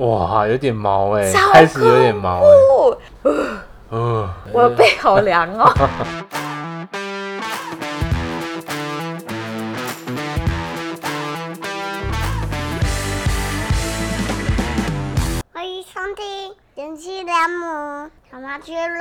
哇，有点毛哎、超开始有点毛我的背好凉哦。欢迎收听《贤妻良母小妈之论》。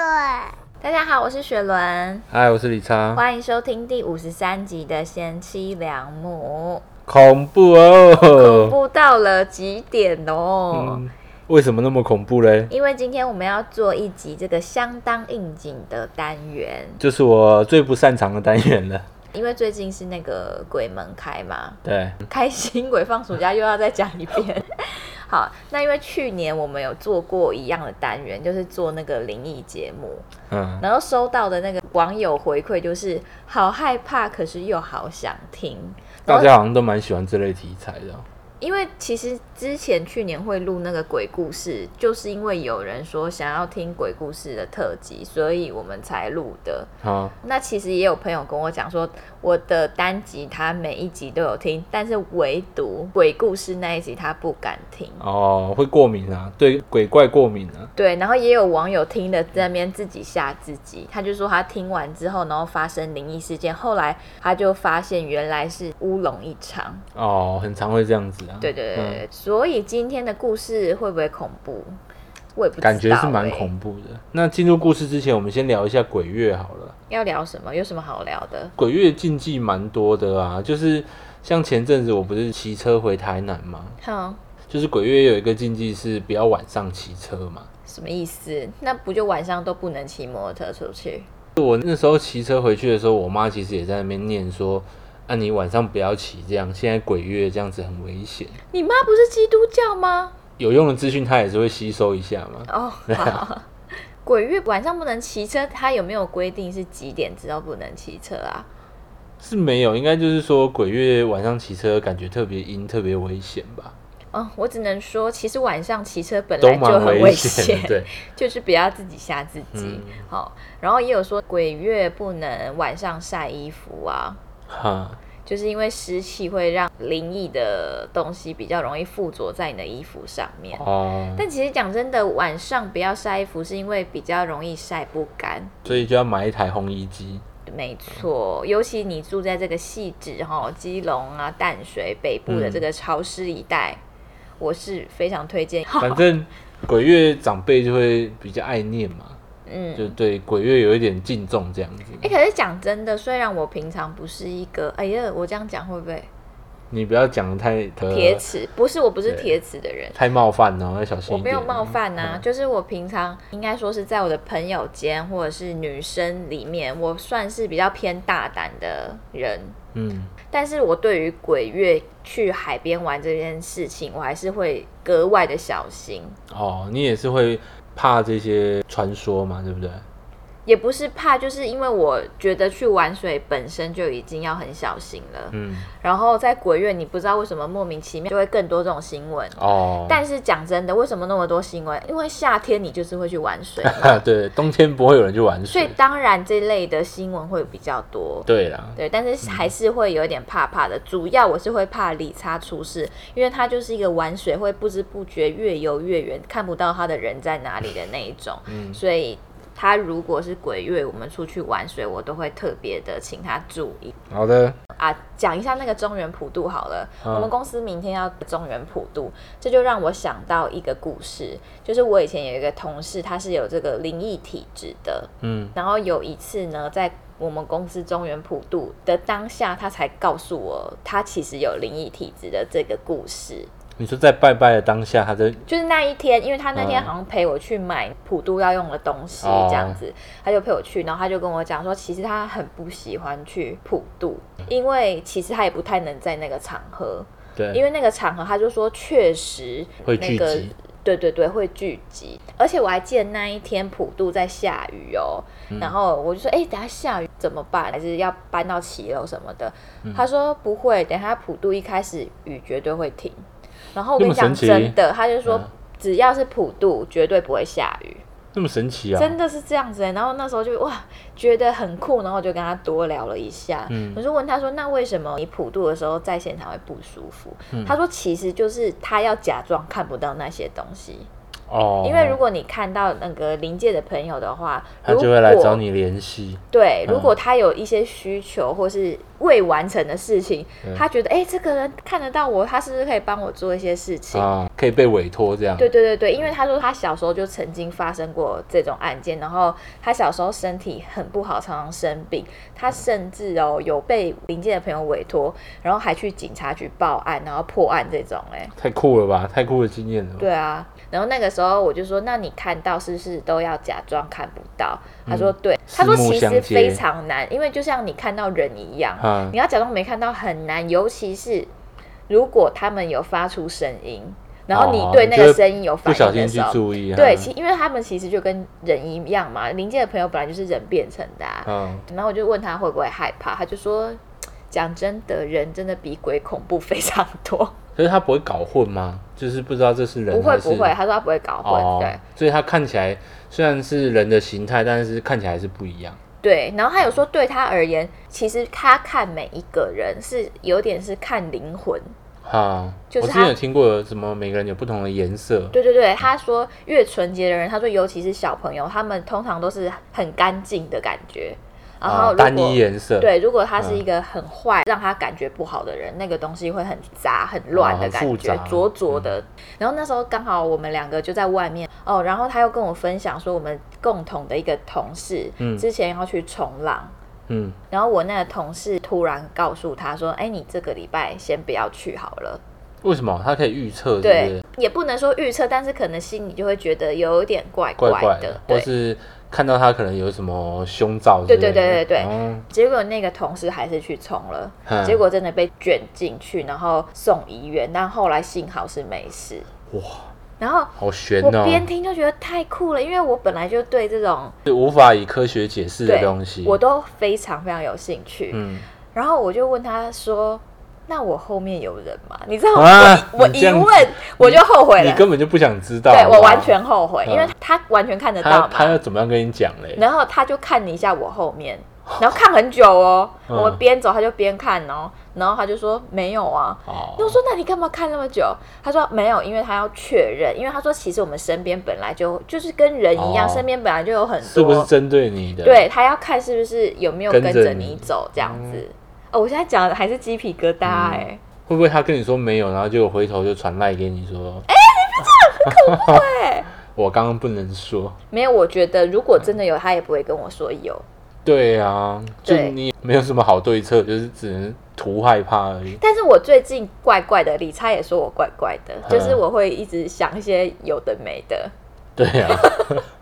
大家好，我是雪伦，嗨，我是李昌，欢迎收听第五十三集的贤妻良母。恐怖哦，恐怖到了极点哦！嗯，为什么那么恐怖嘞？因为今天我们要做一集这个相当应景的单元，就是我最不擅长的单元了。因为最近是那个鬼门开嘛，对，开心鬼放暑假又要再讲一遍。好，那因为去年我们有做过一样的单元，就是做那个灵异节目，嗯，然后收到的那个网友回馈就是好害怕，可是又好想听。大家好像都蛮喜欢这类题材的。因为其实之前去年会录那个鬼故事，就是因为有人说想要听鬼故事的特辑，所以我们才录的。好，那其实也有朋友跟我讲说，我的单集他每一集都有听，但是唯独鬼故事那一集他不敢听。哦，会过敏啊，对鬼怪过敏啊。对，然后也有网友听的在那边自己吓自己，他就说他听完之后，然后发生灵异事件，后来他就发现原来是乌龙一场。哦，很常会这样子啊。对对对对，嗯所以今天的故事会不会恐怖？我也不知道、感觉是蛮欸恐怖的。那进入故事之前，我们先聊一下鬼月好了。要聊什么？有什么好聊的？鬼月禁忌蛮多的啊，就是像前阵子我不是骑车回台南嘛，好，就是鬼月有一个禁忌是不要晚上骑车嘛。什么意思？那不就晚上都不能骑摩托车出去？我那时候骑车回去的时候，我妈其实也在那边念说，啊你晚上不要骑这样，现在鬼月这样子很危险。你妈不是基督教吗？有用的资讯她也是会吸收一下嘛。哦，好。鬼月晚上不能骑车，它有没有规定是几点之后不能骑车啊？是没有，应该就是说鬼月晚上骑车感觉特别阴，特别危险吧，哦，我只能说，其实晚上骑车本来就很危险对，就是不要自己吓自己嗯。好、然后也有说鬼月不能晚上晒衣服啊，哈，就是因为湿气会让灵异的东西比较容易附着在你的衣服上面。哦，但其实讲真的，晚上不要晒衣服，是因为比较容易晒不干。所以就要买一台烘衣机。没错，尤其你住在这个细致哈基隆啊、淡水北部的这个潮湿一带，我是非常推荐。反正鬼月长辈就会比较爱念嘛，嗯，就对鬼月有一点敬重这样子。哎、可是讲真的，虽然我平常不是一个，哎呀，我这样讲会不会你不要讲的太呃铁齿？不是，我不是铁齿的人。太冒犯了，要小心。我没有冒犯呐、嗯就是我平常应该说是在我的朋友间或者是女生里面，我算是比较偏大胆的人。嗯，但是我对于鬼月去海边玩这件事情，我还是会格外的小心。哦，你也是会怕这些传说嘛，对不对？也不是怕，就是因为我觉得去玩水本身就已经要很小心了。嗯，然后在鬼月，你不知道为什么莫名其妙就会更多这种新闻。哦，但是讲真的，为什么那么多新闻？因为夏天你就是会去玩水，对，冬天不会有人去玩水所以。当然这类的新闻会比较多。对啦，对，但是还是会有一点怕怕的。主要我是会怕理查出事，因为他就是一个玩水会不知不觉越游越远，看不到他的人在哪里的那一种。嗯所以他如果是鬼月，我们出去玩水，我都会特别的请他注意。好的，啊。讲一下那个中原普渡好了，嗯我们公司明天要中原普渡，这就让我想到一个故事，就是我以前有一个同事，他是有这个灵异体质的，嗯，然后有一次呢，在我们公司中原普渡的当下，他才告诉我，他其实有灵异体质的这个故事。你说在拜拜的当下，他在就是那一天，因为他那天嗯好像陪我去买普渡要用的东西，哦这样子，他就陪我去，然后他就跟我讲说，其实他很不喜欢去普渡，因为其实他也不太能在那个场合，对因为那个场合他就说确实会那个聚集。对对对，会聚集，而且我还记得那一天普渡在下雨哦，嗯然后我就说，哎、等下下雨怎么办？还是要搬到骑楼什么的？嗯他说不会，等下普渡一开始雨绝对会停。然后我跟你讲真的，他就说嗯只要是普渡，绝对不会下雨。那么神奇啊！真的是这样子、欸。然后那时候就哇，觉得很酷，然后我就跟他多聊了一下。嗯我就问他说：“那为什么你普渡的时候在现场会不舒服？”嗯他说：“其实就是他要假装看不到那些东西，哦，因为如果你看到那个临界的朋友的话，他就会来找你联系。对，嗯如果他有一些需求或是未完成的事情，嗯他觉得哎、诶这个人看得到我，他是不是可以帮我做一些事情？啊，可以被委托这样。对对对对，因为他说他小时候就曾经发生过这种案件，然后他小时候身体很不好，常常生病，他甚至哦有被邻近的朋友委托，然后还去警察局报案，然后破案这种哎。太酷了吧！太酷的经验了。对啊，然后那个时候我就说，那你看到是不是都要假装看不到？他说对，他说其实非常难，因为就像你看到人一样，啊你要假装没看到很难，尤其是如果他们有发出声音，然后你哦对那个声音有不反小心去应的时候。注意。对，其因为他们其实就跟人一样嘛，临界的朋友本来就是人变成的、啊。嗯，然后我就问他会不会害怕，他就说，讲真的，人真的比鬼恐怖非常多。可是他不会搞混吗？就是不知道这是人是不会不会，他说他不会搞混，哦对，所以他看起来虽然是人的形态，但是看起来是不一样。对。然后他有说，对他而言，其实他看每一个人是有点是看灵魂。哈，就是他我之前有听过有什么每个人有不同的颜色。对对对，他说越纯洁的人，他说尤其是小朋友，他们通常都是很干净的感觉。然后单一颜色。对，如果他是嗯一个很坏，让他感觉不好的人，那个东西会很杂、很乱的感觉，杂浊浊的。然后那时候刚好我们两个就在外面哦，然后他又跟我分享说，我们共同的一个同事，嗯之前要去冲浪。嗯，然后我那个同事突然告诉他说：“哎，你这个礼拜先不要去好了。为什么他可以预测？对？，也不能说预测，但是可能心里就会觉得有点怪怪怪的。或对，是看到他可能有什么胸罩之对。对对对对哦结果那个同事还是去冲了，嗯结果真的被卷进去，然后送医院，但后来幸好是没事。哇，然后好悬我哦，边听就觉得太酷了，因为我本来就对这种是无法以科学解释的对东西。我都非常非常有兴趣。嗯，然后我就问他说：“那我后面有人吗？”你知道我一问我就后悔了，你根本就不想知道。对我完全后悔，嗯因为他完全看得他到他要。怎么样跟你讲嘞？然后他就看你一下我后面，然后看很久哦。嗯我们边走他就边看哦，然后他就说没有啊。我说那你干嘛看那么久？他说没有，因为他要确认，因为他说其实我们身边本来就就是跟人一样，哦身边本来就有很多，是不是针对你的？，对他要看是不是有没有跟着你你走这样子。哦，我现在讲的还是鸡皮疙瘩哎、会不会他跟你说没有，然后结果回头就传赖给你说？哎、你这很恐怖哎，我刚刚不能说。没有，我觉得如果真的有，他也不会跟我说有。对啊，就对你没有什么好对策，就是只能图害怕而已。但是我最近怪怪的，理查也说我怪怪的，嗯就是我会一直想一些有的没的。对啊，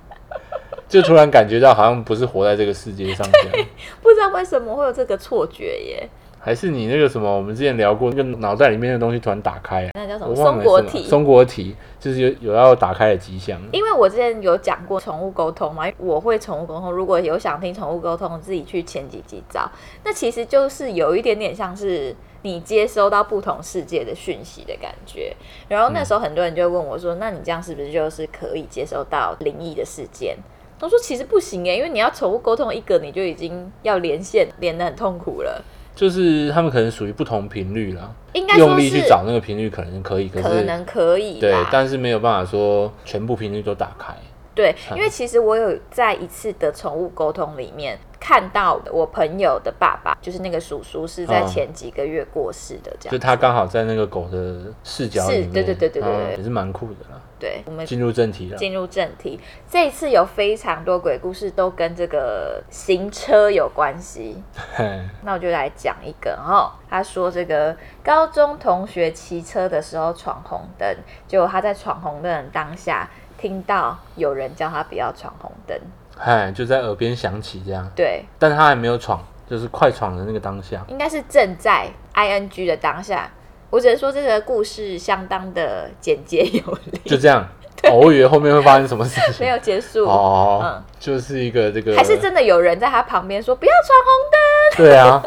就突然感觉到好像不是活在这个世界上这样。不知道为什么会有这个错觉耶？还是你那个什么，我们之前聊过，那个脑袋里面的东西突然打开、那叫什么松果体？松果体就是有有要打开的迹象。因为我之前有讲过宠物沟通嘛，我会宠物沟通。如果有想听宠物沟通，自己去前几集找。那其实就是有一点点像是你接收到不同世界的讯息的感觉。然后那时候很多人就问我说：“那你这样是不是就是可以接收到灵异的事件？”我说：“其实不行哎，因为你要宠物沟通一个，你就已经要连线，连的很痛苦了。就是他们可能属于不同频率啦，应该说用力去找那个频率可能可以，可能可以对，但是没有办法说全部频率都打开。对，因为其实我有在一次的宠物沟通里面看到我朋友的爸爸，就是那个叔叔是在嗯前几个月过世的，这样。就他刚好在那个狗的视角里面，是对对对对对也是蛮酷的啦。对，我们进入正题了，进入正题，这一次有非常多鬼故事都跟这个行车有关系。嘿 那我就来讲一个哦。他说这个高中同学骑车的时候闯红灯，结果他在闯红灯的当下听到有人叫他不要闯红灯，嗨，就在耳边响起这样，对，但他还没有闯，就是快闯的那个当下，应该是正在 ing 的当下。我只能说这个故事相当的简洁有力，就这样。哦我以为后面会发生什么事情。没有结束。哦，嗯就是一个这个，还是真的有人在他旁边说不要闯红灯。对啊，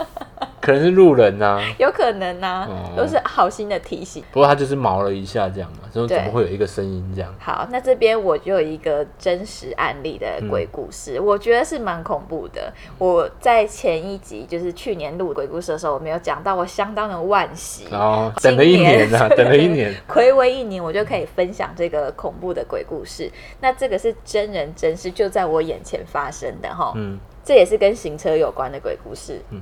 可能是路人呐、有可能啊，哦都是好心的提醒。不过他就是毛了一下这样嘛，说对怎么会有一个声音这样？好，那这边我就有一个真实案例的鬼故事，我觉得是蛮恐怖的。我在前一集就是去年录鬼故事的时候，我没有讲到，我相当的惋惜。哦等了一年啊，等了一年，暌违一年，我就可以分享这个恐怖的鬼故事。那这个是真人真事，就在我眼前发生的哈。嗯，这也是跟行车有关的鬼故事。嗯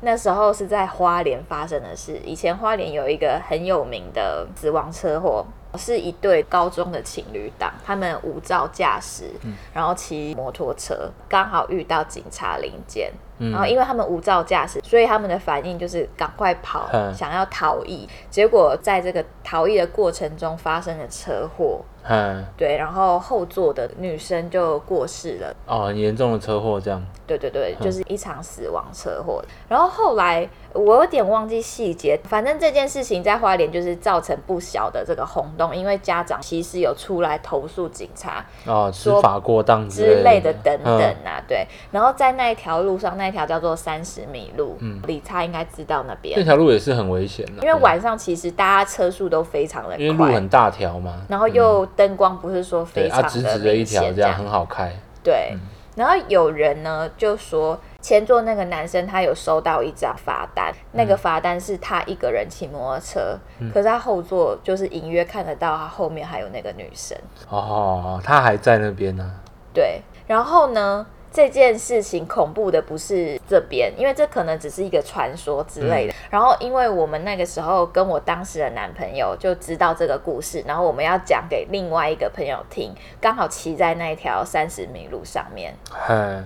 那时候是在花莲发生的事。以前花莲有一个很有名的死亡车祸，是一对高中的情侣档，他们无照驾驶，嗯然后骑摩托车，刚好遇到警察临检。嗯然后因为他们无照驾驶，所以他们的反应就是赶快跑，嗯想要逃逸。结果在这个逃逸的过程中发生了车祸，嗯，对，然后后座的女生就过世了。哦，很严重的车祸这样，对对对，嗯。就是一场死亡车祸。然后后来我有点忘记细节，反正这件事情在花莲就是造成不小的这个轰动，因为家长其实有出来投诉警察哦，执说法过当之类的。等等嗯啊，对。然后在那一条路上，那一条叫做三十米路，嗯，李差应该知道那这边，条路也是很危险的，因为晚上其实大家车速都非常的快因为路很，大条嘛，然后又灯光不是说非常的直直的一条这样很好开，对，然后有人呢就说，前座那个男生他有收到一张罚单，那个罚单是他一个人骑摩托车，可是他后座就是隐约看得到他后面还有那个女生。哦，他还在那边呢，对，然后呢？这件事情恐怖的不是这边，因为这可能只是一个传说之类的。然后，因为我们那个时候跟我当时的男朋友就知道这个故事，然后我们要讲给另外一个朋友听，刚好骑在那一条三十米路上面。嗯，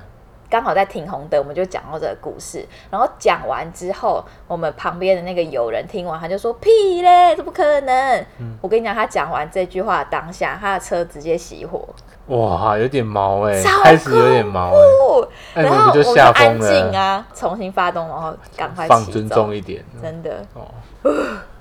刚好在停红灯，我们就讲到这个故事。然后讲完之后，我们旁边的那个友人听完，他就说：“屁嘞，这不可能！”嗯我跟你讲，他讲完这句话当下，他的车直接熄火，哇，有点毛哎，欸开始有点毛然后我们就们不就吓安？静啊，重新发动，然后赶快放尊重一点真的，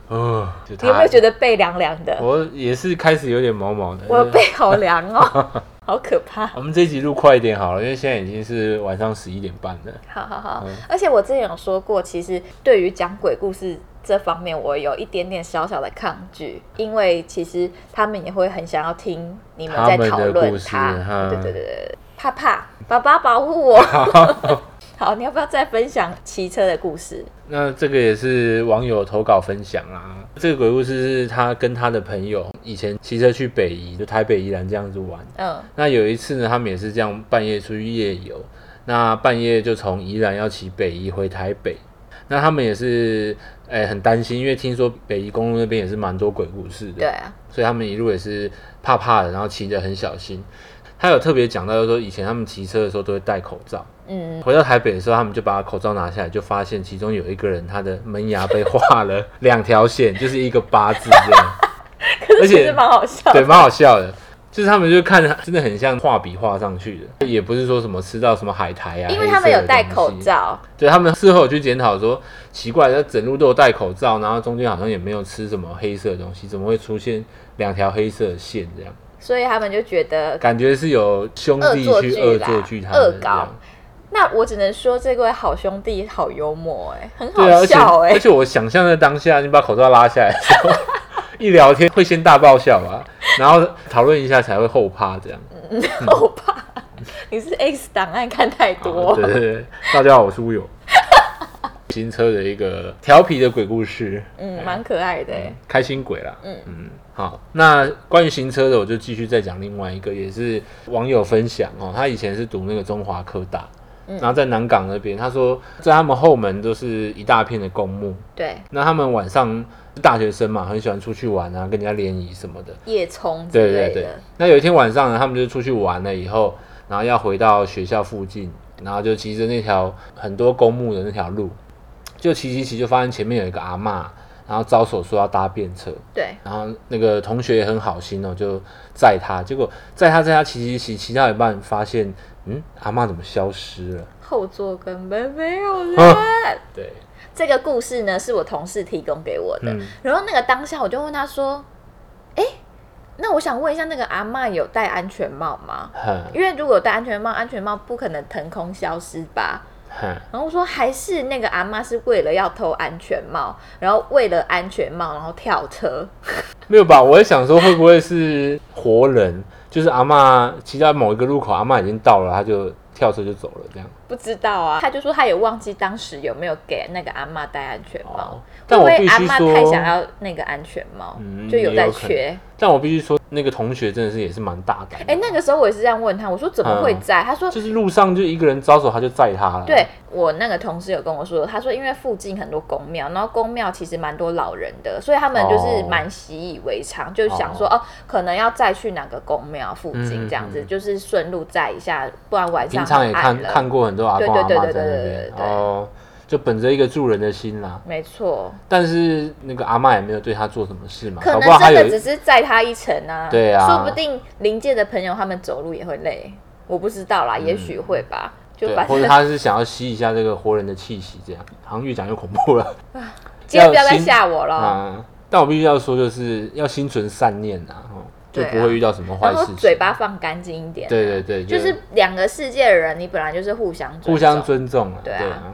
哦，你有没有觉得？得背凉凉的？我也是开始有点毛毛的。我的背好凉哦，好可怕。我们这一集录快一点好了，因为现在已经是晚上十一点半了。好好好，嗯而且我之前有说过，其实对于讲鬼故事这方面，我有一点点小小的抗拒，因为其实他们也会很想要听你们在讨论它。哈对对对对，怕怕，爸爸保护我。好，你要不要再分享骑车的故事？那这个也是网友投稿分享啊。这个鬼故事是他跟他的朋友以前骑车去北宜，就台北宜兰这样子玩。嗯那有一次呢，他们也是这样半夜出去夜游，那半夜就从宜兰要骑北宜回台北。那他们也是诶、很担心，因为听说北宜公路那边也是蛮多鬼故事的。对啊，所以他们一路也是怕怕的，然后骑得很小心。他有特别讲到，就是说以前他们骑车的时候都会戴口罩。嗯，回到台北的时候，他们就把口罩拿下来，就发现其中有一个人他的门牙被画了 两条线，就是一个八字这样，可而且是其实蛮好笑对，蛮好笑的。就是他们就看着真的很像画笔画上去的，也不是说什么吃到什么海苔啊，因为他们有戴口。罩，对他们事后去检讨说，奇怪，他整路都有戴口罩，然后中间好像也没有吃什么黑色的东西，怎么会出现两条黑色的线这样？所以他们就觉得感觉是有兄弟去恶作剧他恶搞。那我只能说这位好兄弟好幽默哎、很好笑哎、而且我想象的当下，你把口罩拉下来的时候，一聊天会先大爆笑吧，然后讨论一下才会后怕这样。后怕。你是 X 档案看太多，啊对对对，大家好，我是乌有。新车的一个调皮的鬼故事，嗯，蛮可爱的哎。开心鬼啦。嗯嗯，好，那关于行车的，我就继续再讲另外一个，也是网友分享哦。他以前是读那个中华科大，嗯然后在南港那边，他说在他们后门都是一大片的公墓，对，那他们晚上大学生嘛，很喜欢出去玩啊，跟人家联谊什么的。夜冲之对对对。。那有一天晚上呢，他们就出去玩了以后，然后要回到学校附近，然后就骑着那条很多公墓的那条路，就骑骑骑，就发现前面有一个阿嬷，然后招手说要搭便车，对，然后那个同学也很好心哦，就载他，结果载他载他骑骑骑骑到一半，发现嗯，阿妈怎么消失了？后座根本没有人。啊 对，这个故事呢，是我同事提供给我的。嗯然后那个当下，我就问他说：“哎、那我想问一下，那个阿嬷有戴安全帽吗？哼因为如果有戴安全帽，安全帽不可能腾空消失吧？哼，然后我说还是那个阿妈是为了要偷安全帽，然后为了安全帽然后跳车。没有吧？我在想说会不会是活人，就是阿妈骑在某一个路口，阿妈已经到了，他就跳车就走了，这样。不知道啊，他就说他也忘记当时有没有给那个阿妈戴安全帽。哦但我会不会阿必须说，嬷太想要那个安全帽，嗯就有在缺。但我必须说，那个同学真的是也是蛮大胆的。哎、那个时候我也是这样问他，我说怎么会在？他说就是路上就一个人招手，他就载他了。对我那个同事有跟我说，他说因为附近很多公庙，然后公庙其实蛮多老人的，所以他们就是哦蛮习以为常，就想说哦可能要再去哪个公庙附近嗯这样子，嗯就是顺路载一下，不然晚上平常也看看过很多阿公对对阿妈在那对对对对哦，就本着一个助人的心啦。没错，但是那个阿妈也没有对他做什么事嘛，搞可能真的只是载他一程啊，对啊。说不定临界的朋友他们走路也会累，我不知道啦，也许会吧，就或者他是想要吸一下这个活人的气息，这样。好像越讲越恐怖了。今天不要再吓我了。啊，但我必须要说，就是要心存善念啊，哦，就不会遇到什么坏然后。嘴巴放干净一点啊、对对对，就是两个世界的人，你本来就是互相尊重互相尊重啊，对啊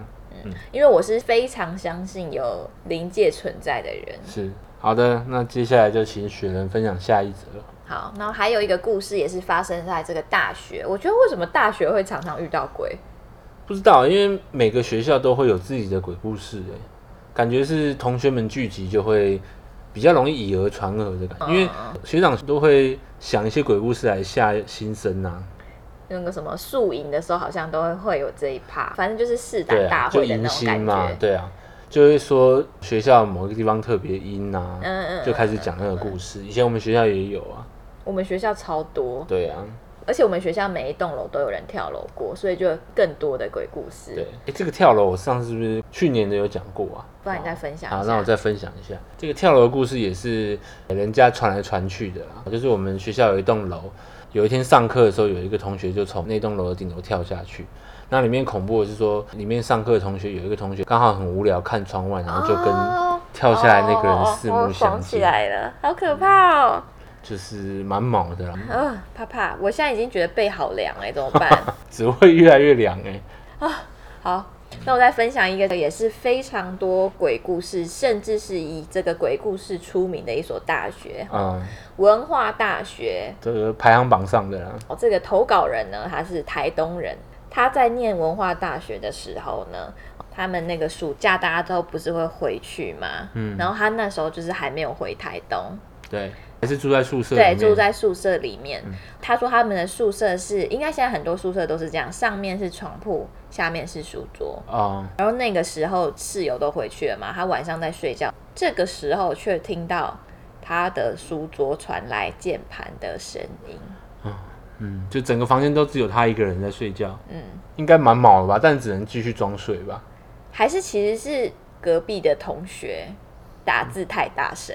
因为我是非常相信有灵界存在的人。是好的。那接下来就请雪人分享下一则。好，然后还有一个故事也是发生在这个大学。我觉得为什么大学会常常遇到鬼？不知道，因为每个学校都会有自己的鬼故事，哎，感觉是同学们聚集就会比较容易以讹传讹的感觉，因为学长都会想一些鬼故事来吓新生啊，那个什么宿营的时候，好像都会会有这一趴，反正就是试对啊，胆大就迎会的那种感觉，。对啊，就会说学校某个地方特别阴呐，嗯嗯就开始讲那个故事。以前我们学校也有啊，我们学校超多，对啊，而且我们学校每一栋楼都有人跳楼过，所以就更多的鬼故事。对，哎，这个跳楼我上次是不是去年的有讲过啊？不然你再分享一下。好，那我再分享一下这个跳楼的故事，也是人家传来传去的啦。就是我们学校有一栋楼，有一天上课的时候，有一个同学就从那栋楼的顶楼跳下去。那里面恐怖的是说，里面上课的同学有一个同学刚好很无聊，看窗外，然后就跟哦跳下来那个人哦四目相想起，来了，好可怕哦！就是蛮毛的啦，呃，怕怕，我现在已经觉得背好凉哎，怎么办？只会越来越凉哎、好，那我再分享一个也是非常多鬼故事，甚至是以这个鬼故事出名的一所大学——嗯，文化大学。这个排行榜上的啦，哦，这个投稿人呢，他是台东人。他在念文化大学的时候呢，他们那个暑假大家都不是会回去吗，嗯。然后他那时候就是还没有回台东，对，还是住在宿舍对，住在宿舍里面。嗯他说他们的宿舍是，应该现在很多宿舍都是这样，上面是床铺，下面是书桌。哦，然后那个时候室友都回去了嘛，他晚上在睡觉，这个时候却听到他的书桌传来键盘的声音。嗯，就整个房间都只有他一个人在睡觉，嗯，应该蛮毛的吧？但只能继续装睡吧。还是其实是隔壁的同学打字太大声，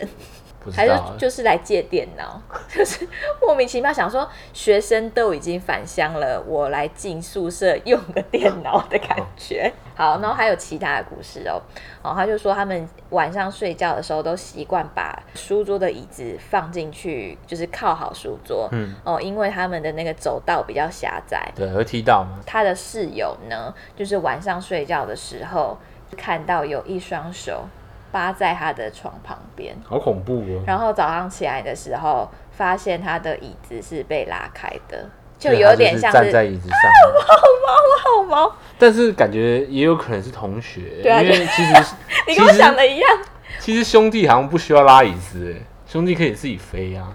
还是就是来借电脑，就是莫名其妙想说学生都已经返乡了，我来进宿舍用个电脑的感觉。好，然后还有其他的故事哦。哦，他就说他们晚上睡觉的时候都习惯把书桌的椅子放进去，就是靠好书桌。嗯，哦，因为他们的那个走道比较狭窄。对，会踢到吗。他的室友呢，就是晚上睡觉的时候看到有一双手扒在他的床旁边。好恐怖哦！然后早上起来的时候，发现他的椅子是被拉开的，就有点像站在椅子上，好毛。但是感觉也有可能是同学，对啊因为其实 你跟我想的一样。其实兄弟好像不需要拉椅子，哎，兄弟可以自己飞啊。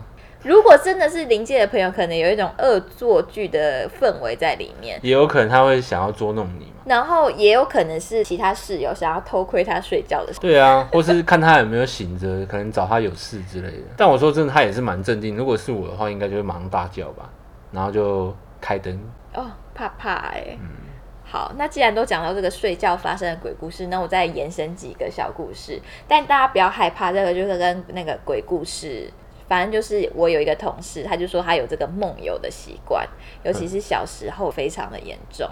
如果真的是临界的朋友，可能有一种恶作剧的氛围在里面，也有可能他会想要捉弄你嘛。然后也有可能是其他室友想要偷窥他睡觉的时候。对啊，或是看他有没有醒着，可能找他有事之类的。但我说真的，他也是蛮镇定。如果是我的话，应该就会马上大叫吧，然后就开灯。哦，怕怕哎、好，那既然都讲到这个睡觉发生的鬼故事，那我再延伸几个小故事。但大家不要害怕，这个就是跟那个鬼故事，反正就是我有一个同事，他就说他有这个梦游的习惯，尤其是小时候非常的严重。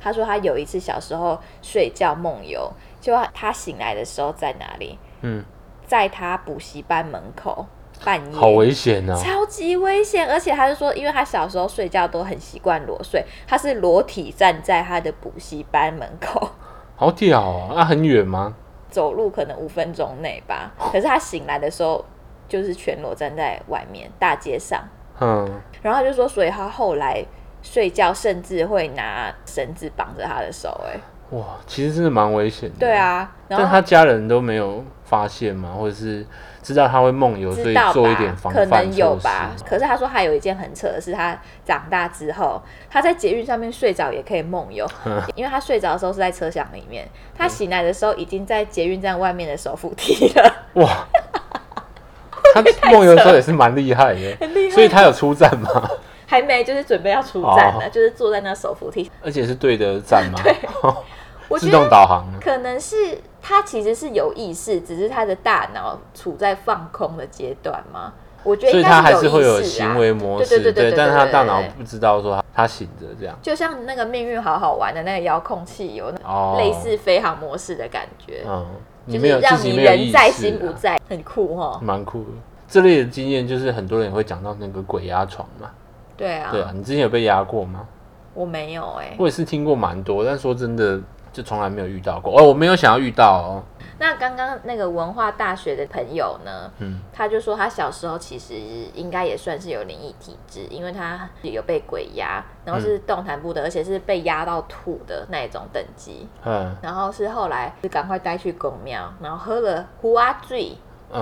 他说他有一次小时候睡觉梦游，就他醒来的时候在哪里？嗯，在他补习班门口。半夜，好危险呐！超级危险，而且他就说，因为他小时候睡觉都很习惯裸睡，他是裸体站在他的补习班门口，好屌啊！那很远吗？走路可能五分钟内吧。可是他醒来的时候，就是全裸站在外面大街上。嗯，然后他就说，所以他后来睡觉甚至会拿绳子绑着他的手、哎，哇，其实真的蛮危险的。对，啊，但他家人都没有发现吗？或者是知道他会梦游，所以做一点防可能有吧。可是他说还有一件很扯的是，他长大之后，他在捷运上面睡着也可以梦游，因为他睡着的时候是在车厢里面，他醒来的时候已经在捷运站外面的手扶梯了。哇，他梦游的时候也是蛮厉害的，很厉害所以他有出站吗？还没，就是准备要出站了，哦就是坐在那手扶梯。而且是对的站吗？我觉自动得导航。可能是他其实是有意识，只是他的大脑处在放空的阶段吗？我觉得所以他还是是会有行为模式，对对对对，但是他大脑对对对不知道说他他醒着这样。就像那个命运好好玩的那个遥控器，有类似飞航模式的感觉，嗯，你就没有是让你自己没有意人在心不在，很酷哈。蛮酷的。这类的经验就是很多人也会讲到那个鬼压床嘛，对啊，对啊，你之前有被压过吗？我没有哎、我也是听过蛮多，但说真的，就从来没有遇到过。哦，我没有想要遇到哦。那刚刚那个文化大学的朋友呢，嗯他就说他小时候其实应该也算是有灵异体质，因为他有被鬼压，然后是动弹不得，而且是被压到吐的那一种等级。嗯然后是后来是赶快带去公庙，然后喝了胡阿醉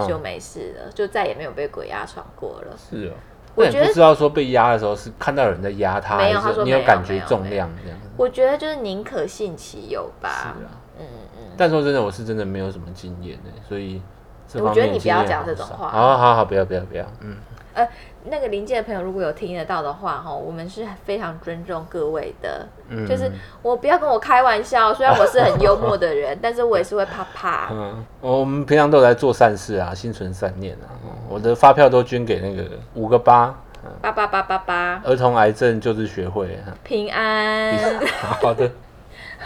就嗯，没事了，就再也没有被鬼压床过了。是哦。我觉得你不知道说被压的时候是看到有人在压他，没有他说没有感觉重量这样？我觉得就是宁可信其有吧。是啊。嗯嗯。但说真的，我是真的没有什么经验的，所以这我方面觉得你不要讲这种话好好好，不要不要不要，嗯，呃那个临界的朋友如果有听得到的话，哈，我们是非常尊重各位的。嗯就是我不要跟我开玩笑，虽然我是很幽默的人，但是我也是会怕怕。嗯，我们平常都有在做善事啊，心存善念啊。嗯我的发票都捐给那个五个八八八八八八，儿童癌症救治学会。哈平安。好的，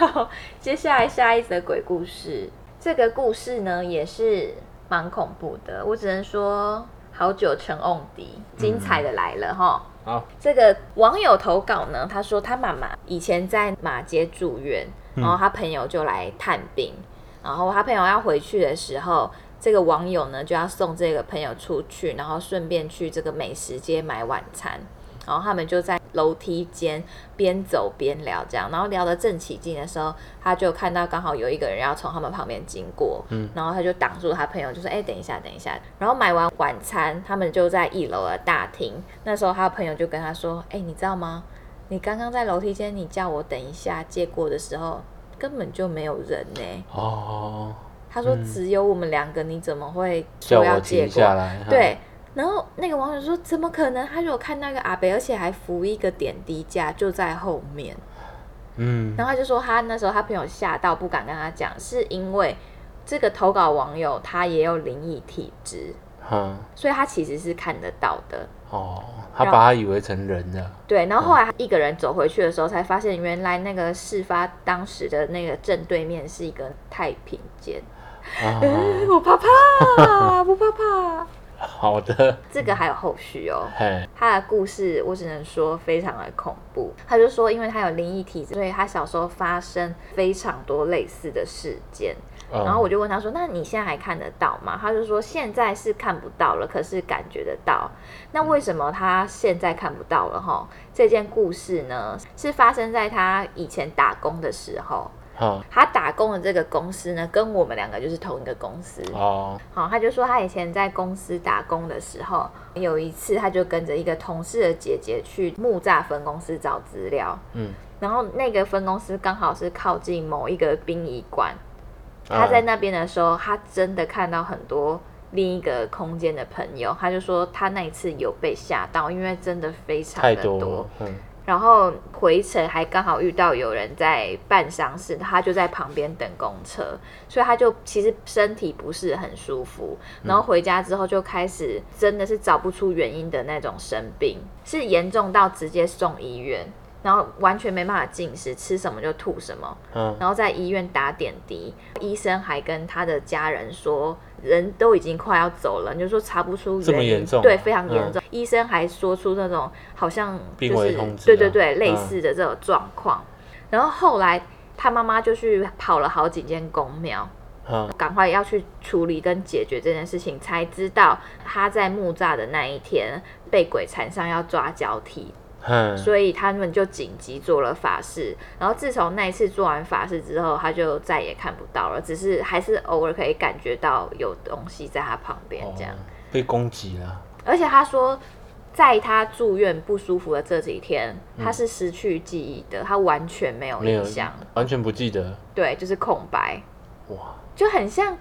好，接下来下一则鬼故事，这个故事呢也是蛮恐怖的，我只能说好久成瓮底，精彩的来了哈。好，这个网友投稿呢，他说他妈妈以前在马街住院，然后他朋友就来探病，然后他朋友要回去的时候，这个网友呢就要送这个朋友出去，然后顺便去这个美食街买晚餐。然后他们就在楼梯间边走边聊，这样，然后聊得正起劲的时候，他就看到刚好有一个人要从他们旁边经过，嗯，然后他就挡住他朋友，就说：“哎、等一下，等一下。”然后买完晚餐，他们就在一楼的大厅。那时候他朋友就跟他说：“哎、你知道吗？你刚刚在楼梯间，你叫我等一下借过的时候，根本就没有人呢、哦，他说：“只有我们两个，你怎么会说要借过？”来。哈，对，然后那个网友说：“怎么可能？他就有看到一个阿北，而且还扶一个点滴架就在后面。”嗯，然后他就说他那时候他朋友吓到不敢跟他讲，是因为这个投稿网友他也有灵异体质，哈，所以他其实是看得到的。哦，他把他以为成人了。对，然后后来他一个人走回去的时候，才发现原来那个事发当时的那个正对面是一个太平间。啊，我怕怕，不怕怕。好的，这个还有后续哦。嘿，他的故事我只能说非常的恐怖。他就说，因为他有灵异体质，所以他小时候发生非常多类似的事件。嗯然后我就问他说：“那你现在还看得到吗？”他就说：“现在是看不到了，可是感觉得到。”那为什么他现在看不到了？哈，这件故事呢是发生在他以前打工的时候。好，他打工的这个公司呢，跟我们两个就是同一个公司。哦，好，他就说他以前在公司打工的时候，有一次他就跟着一个同事的姐姐去木栅分公司找资料，嗯，然后那个分公司刚好是靠近某一个殡仪馆，啊。他在那边的时候，他真的看到很多另一个空间的朋友，他就说他那一次有被吓到，因为真的非常的多然后回程还刚好遇到有人在办丧事，他就在旁边等公车，所以他就其实身体不是很舒服。然后回家之后就开始真的是找不出原因的那种生病，是严重到直接送医院，然后完全没办法进食，吃什么就吐什么。嗯，然后在医院打点滴，医生还跟他的家人说，人都已经快要走了，你就说查不出这么原因，严重对，非常严重。医生还说出那种好像病就是危通知啊。对对对，类嗯似的这种状况。然后后来他妈妈就去跑了好几间公庙，嗯，赶快要去处理跟解决这件事情，才知道他在木栅的那一天被鬼缠上要抓交替，嗯，所以他们就紧急做了法事。然后自从那一次做完法事之后，他就再也看不到了，只是还是偶尔可以感觉到有东西在他旁边这样。哦被攻击了，而且他说，在他住院不舒服的这几天，嗯他是失去记忆的，他完全没有印象，完全不记得，对，就是空白。哇，就很像，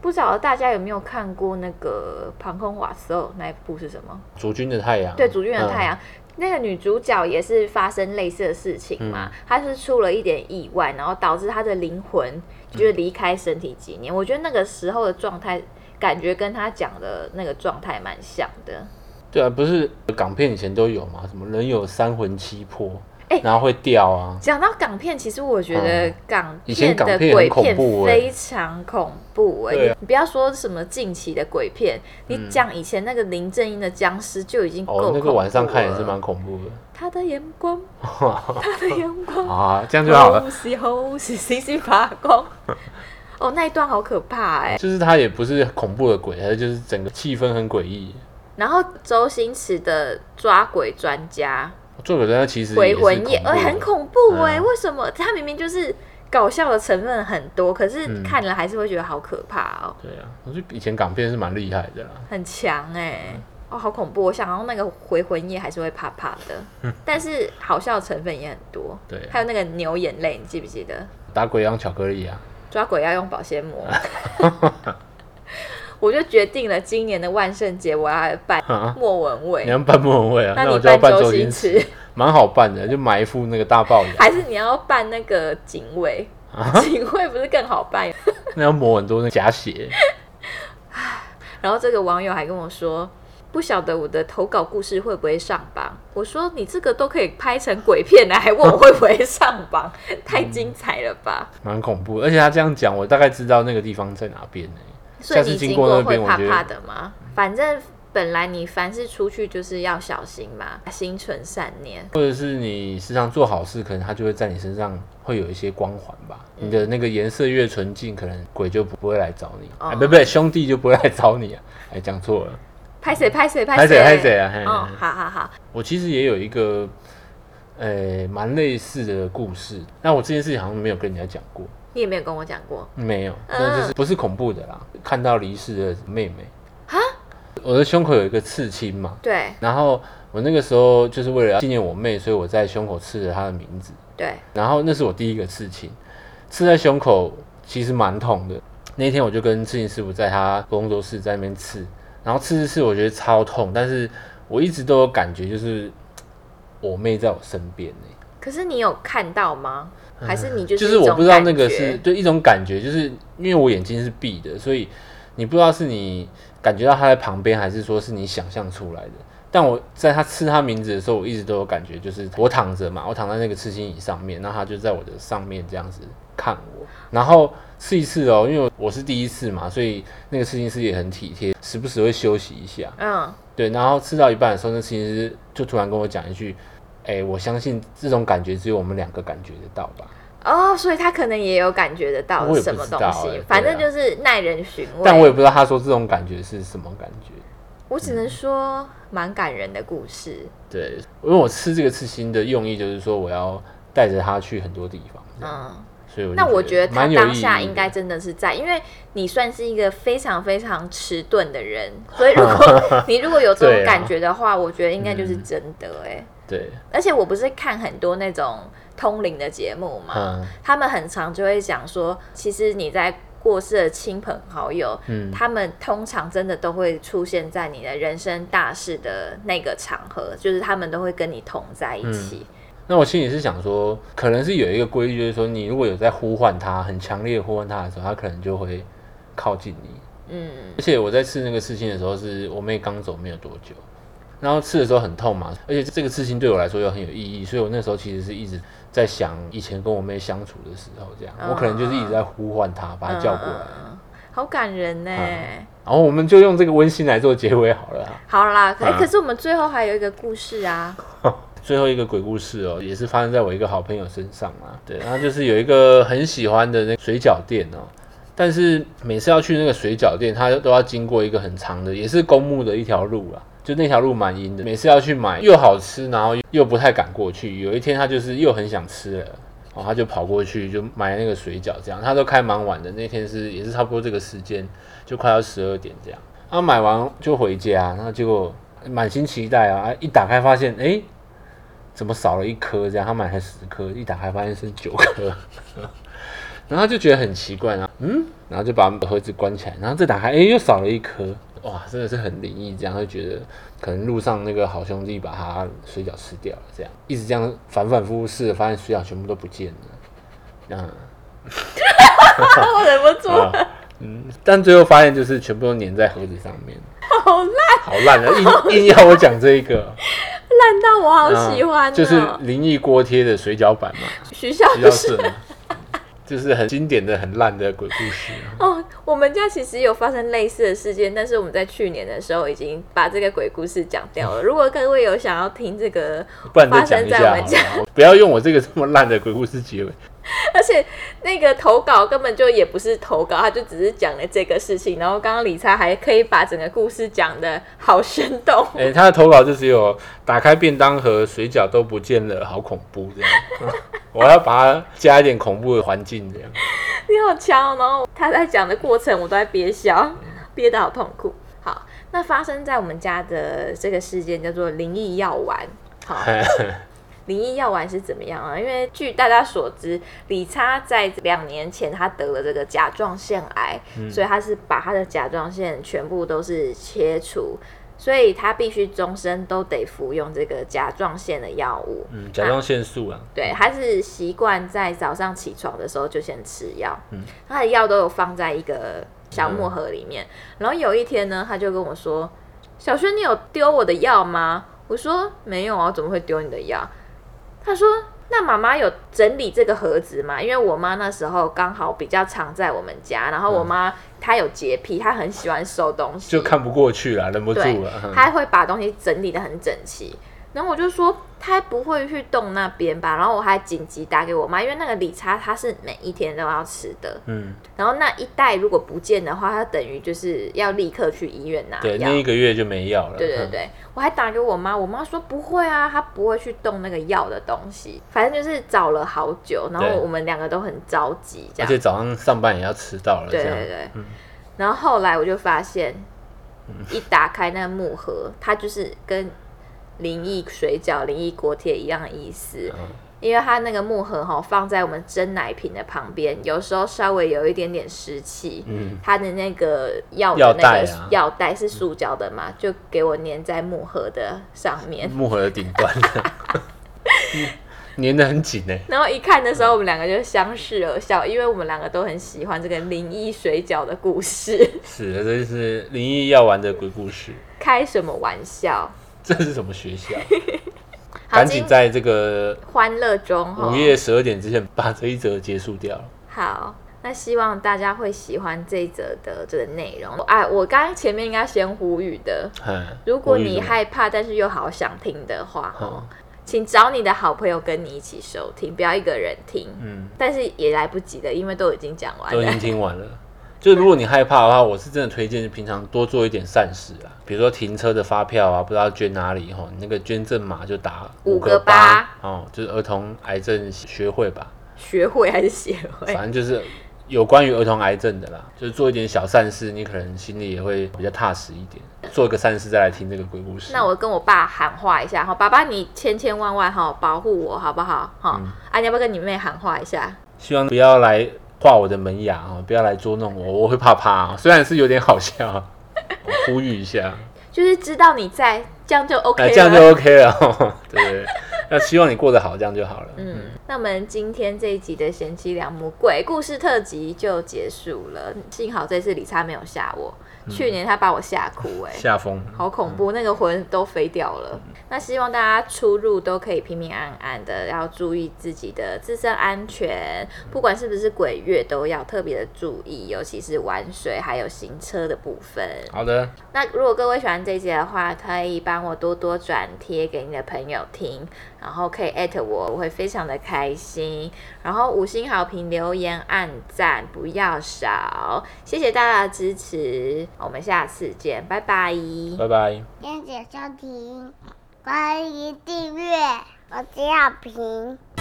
不知道大家有没有看过那个《庞空瓦斯欧》那一部是什么？主君的太阳，对，《主君的太嗯阳》那个女主角也是发生类似的事情嘛，她是出了一点意外，然后导致她的灵魂就是离开身体几年。我觉得那个时候的状态，感觉跟她讲的那个状态蛮像的。对啊，不是港片以前都有嘛，什么人有三魂七魄，哎然后会掉啊，讲到港片，其实我觉得嗯。港片的鬼片非常恐怖哎、你不要说什么近期的鬼片，你讲以前那个林正英的僵尸就已经够哦，恐怖那个晚上看也是了蛮恐怖的，他的眼光，他的眼光，啊，这样就好了。好是好是星星发光。哦，那一段好可怕哎、就是他也不是恐怖的鬼，他就是整个气氛很诡异。然后周星驰的抓鬼专家做鬼专家其实鬼魂夜，呃，恐怖的很恐怖哎、嗯为什么？他明明就是搞笑的成分很多，可是嗯看了还是会觉得好可怕哦。对啊，我觉得以前港片是蛮厉害的啦。很强哎、哦，好恐怖！我想到那个回魂夜还是会怕怕的，但是好笑的成分也很多。对啊还有那个牛眼泪，你记不记得？打鬼要用巧克力啊，抓鬼要用保鲜膜。我就决定了，今年的万圣节我要来扮啊莫文蔚你，要扮莫文蔚啊，那你我就要扮扮周星驰，蛮好扮的，就买一副那个大龅牙，还是你要扮那个警卫？啊警卫不是更好扮？那要抹很多那假血。然后这个网友还跟我说，不晓得我的投稿故事会不会上榜。我说你这个都可以拍成鬼片了，还问我会不会上榜，太精彩了吧！蛮恐怖，而且他这样讲，我大概知道那个地方在哪边呢。所以你下次经经过会过那边，我怕怕觉得的吗？反正本来你凡事出去就是要小心嘛，心存善念。或者是你时常做好事，可能它就会在你身上会有一些光环吧。嗯你的那个颜色越纯净，可能鬼就不会来找你，哦哎，不不，兄弟就不会来找你啊。哎，讲错了，拍谁拍谁拍谁谁拍谁啊？嘿哦，好好好，我其实也有一个，呃，蛮类似的故事。那我这件事情好像没有跟人家讲过，你也没有跟我讲过没有，嗯那就是不是恐怖的啦。看到离世的妹妹，我的胸口有一个刺青嘛，对然后我那个时候就是为了要纪念我妹，所以我在胸口刺了她的名字。对，然后那是我第一个刺青，刺在胸口其实蛮痛的。那天我就跟刺青师傅在他工作室在那边刺，然后刺刺刺，我觉得超痛，但是我一直都有感觉，就是我妹在我身边呢、可是你有看到吗？还是你就是就是我不知道那个是就一种感觉，就是因为我眼睛是闭的，所以你不知道是你感觉到他在旁边，还是说是你想象出来的。但我在他吃他名字的时候，我一直都有感觉，就是我躺着嘛，我躺在那个刺青椅上面，那他就在我的上面这样子看我，然后刺一次哦，因为我是第一次嘛，所以那个刺青师也很体贴，时不时会休息一下。嗯，对，然后吃到一半的时候，那刺青师就突然跟我讲一句：“哎、我相信这种感觉只有我们两个感觉得到吧。”哦，所以他可能也有感觉得到什么东西，欸反正就是耐人寻味。但我也不知道他说这种感觉是什么感觉。我只能说蛮感人的故事。对，因为我吃这个刺心的用意就是说我要带着他去很多地方，嗯，所以我那我觉得他当下应该真的是在，因为你算是一个非常非常迟钝的人，所以如果 你如果有这种感觉的话，我觉得应该就是真的哎、对，而且我不是看很多那种通灵的节目嘛，嗯。他们很常就会讲说，其实你在过世的亲朋好友，嗯。他们通常真的都会出现在你的人生大事的那个场合，就是他们都会跟你同在一起。那我心里是想说，可能是有一个规律，就是说你如果有在呼唤他，很强烈的呼唤他的时候，他可能就会靠近你。嗯，而且我在试那个事情的时候，是我妹刚走没有多久，然后刺的时候很痛嘛，而且这个刺青对我来说又很有意义，所以我那时候其实是一直在想以前跟我妹相处的时候，这样，我可能就是一直在呼唤她，把她叫过来。嗯好感人呢。然后我们就用这个温馨来做结尾好了啊。好啦，可、啊可是我们最后还有一个故事啊。最后一个鬼故事哦，也是发生在我一个好朋友身上啊。对，然后就是有一个很喜欢的那个水饺店哦，但是每次要去那个水饺店，他都要经过一个很长的，也是公墓的一条路啊。就那条路蛮阴的，每次要去买又好吃，然后又不太敢过去。有一天他就是又很想吃了，哦，他就跑过去就买那个水饺，这样他都开蛮晚的。那天是也是差不多这个时间，就快要十二点这样。他买完就回家，然后结果满心期待啊，一打开发现，哎、怎么少了一颗？这样他买才十颗，一打开发现是九颗，然后他就觉得很奇怪，然后嗯，然后就把盒子关起来，然后再打开，哎、又少了一颗，哇，真的是很灵异，这样会觉得可能路上那个好兄弟把他水饺吃掉了，这样一直这样反反复复试着，发现水饺全部都不见了，啊，我忍不住，啊。嗯，但最后发现就是全部都粘在盒子上面，好烂，好烂啊！硬硬要我讲这一个，烂到我好喜欢、就是灵异锅贴的水饺版嘛，徐孝比较顺顺，就是很经典的、很烂的鬼故事。哦，我们家其实有发生类似的事件，但是我们在去年的时候已经把这个鬼故事讲掉了。如果各位有想要听这个不然再发生讲一下好在我们家，不要用我这个这么烂的鬼故事结尾。而且那个投稿根本就也不是投稿，他就只是讲了这个事情。然后刚刚理查还可以把整个故事讲的好生动，哎、他的投稿就只有打开便当盒，水饺都不见了，好恐怖这样。我要把它加一点恐怖的环境这样。你好强哦！然后他在讲的过程，我都在憋笑，憋得好痛苦。好，那发生在我们家的这个事件叫做灵异药丸。好，灵异药丸是怎么样啊？因为据大家所知，李差在两年前他得了这个甲状腺癌，所以他是把他的甲状腺全部都是切除，所以他必须终身都得服用这个甲状腺的药物。嗯，甲状腺素啊，对，他是习惯在早上起床的时候就先吃药，嗯他的药都有放在一个小木盒里面。然后有一天呢，他就跟我说：“小轩，你有丢我的药吗？”我说：“没有啊，怎么会丢你的药？”他说：“那妈妈有整理这个盒子吗？因为我妈那时候刚好比较常在我们家，然后我妈她有洁癖，她很喜欢收东西，就看不过去了，忍不住了。嗯，他会把东西整理的很整齐。然后我就说他不会去动那边吧，然后我还紧急打给我妈，因为那个理查他是每一天都要吃的，嗯，然后那一袋如果不见的话，他等于就是要立刻去医院拿对，那。一个月就没药了。嗯，对对对，我还打给我妈，我妈说不会啊，她不会去动那个药的东西。反正就是找了好久，然后我们两个都很着急，这样。而且早上上班也要迟到了。对对对，然后后来我就发现，一打开那个木盒，它就是跟灵异水饺、灵异锅贴一样的意思。嗯因为它那个木盒哈放在我们蒸奶瓶的旁边，有时候稍微有一点点湿气，嗯，它的那个药那个袋啊药袋是塑胶的嘛，就给我粘在木盒的上面。木盒的顶端，粘的很紧呢。然后一看的时候，我们两个就相视而笑，因为我们两个都很喜欢这个灵异水饺的故事。是的，这就是灵异药丸的鬼故事。开什么玩笑？这是什么学校？赶紧在这个欢乐中。午夜十二点之前把这一则结束掉。好，那希望大家会喜欢这一则的这个内容。哎，我刚刚前面应该先呼吁的，嗯，如果你害怕但是又好想听的话，请找你的好朋友跟你一起收听，不要一个人听。嗯，但是也来不及了，因为都已经讲完了都已经。听完了。就如果你害怕的话，我是真的推荐平常多做一点善事啊，比如说停车的发票啊，不知道捐哪里哈，你那个捐赠码就打五个个八哦，就是儿童癌症学会吧，学会还是协会？反正就是有关于儿童癌症的啦，就是做一点小善事，你可能心里也会比较踏实一点。做一个善事再来听这个鬼故事。那我跟我爸喊话一下哈，爸爸你千千万万哈保护我好不好？哈、嗯啊，你要不要跟你妹喊话一下？希望不要来画我的门牙啊，不要来捉弄我，我会怕怕啊。虽然是有点好笑，我呼吁一下，就是知道你在，这样就 OK 哎，了。这样就 OK 了。对对对，要希望你过得好，这样就好了。嗯，那我们今天这一集的贤妻良母鬼故事特辑就结束了。幸好这次李差没有吓我，去年他把我吓哭、哎，吓疯，好恐怖，那个魂都飞掉了。那希望大家出入都可以平平安安的，要注意自己的自身安全，不管是不是鬼月，都要特别的注意，尤其是玩水还有行车的部分。好的，那如果各位喜欢这一集的话，可以帮我多多转贴给你的朋友听，然后可以艾特我，我会非常的开心。然后五星好评、留言、按赞不要少，谢谢大家的支持，我们下次见，拜拜。拜拜。谢谢收听，欢迎订阅，我是小平。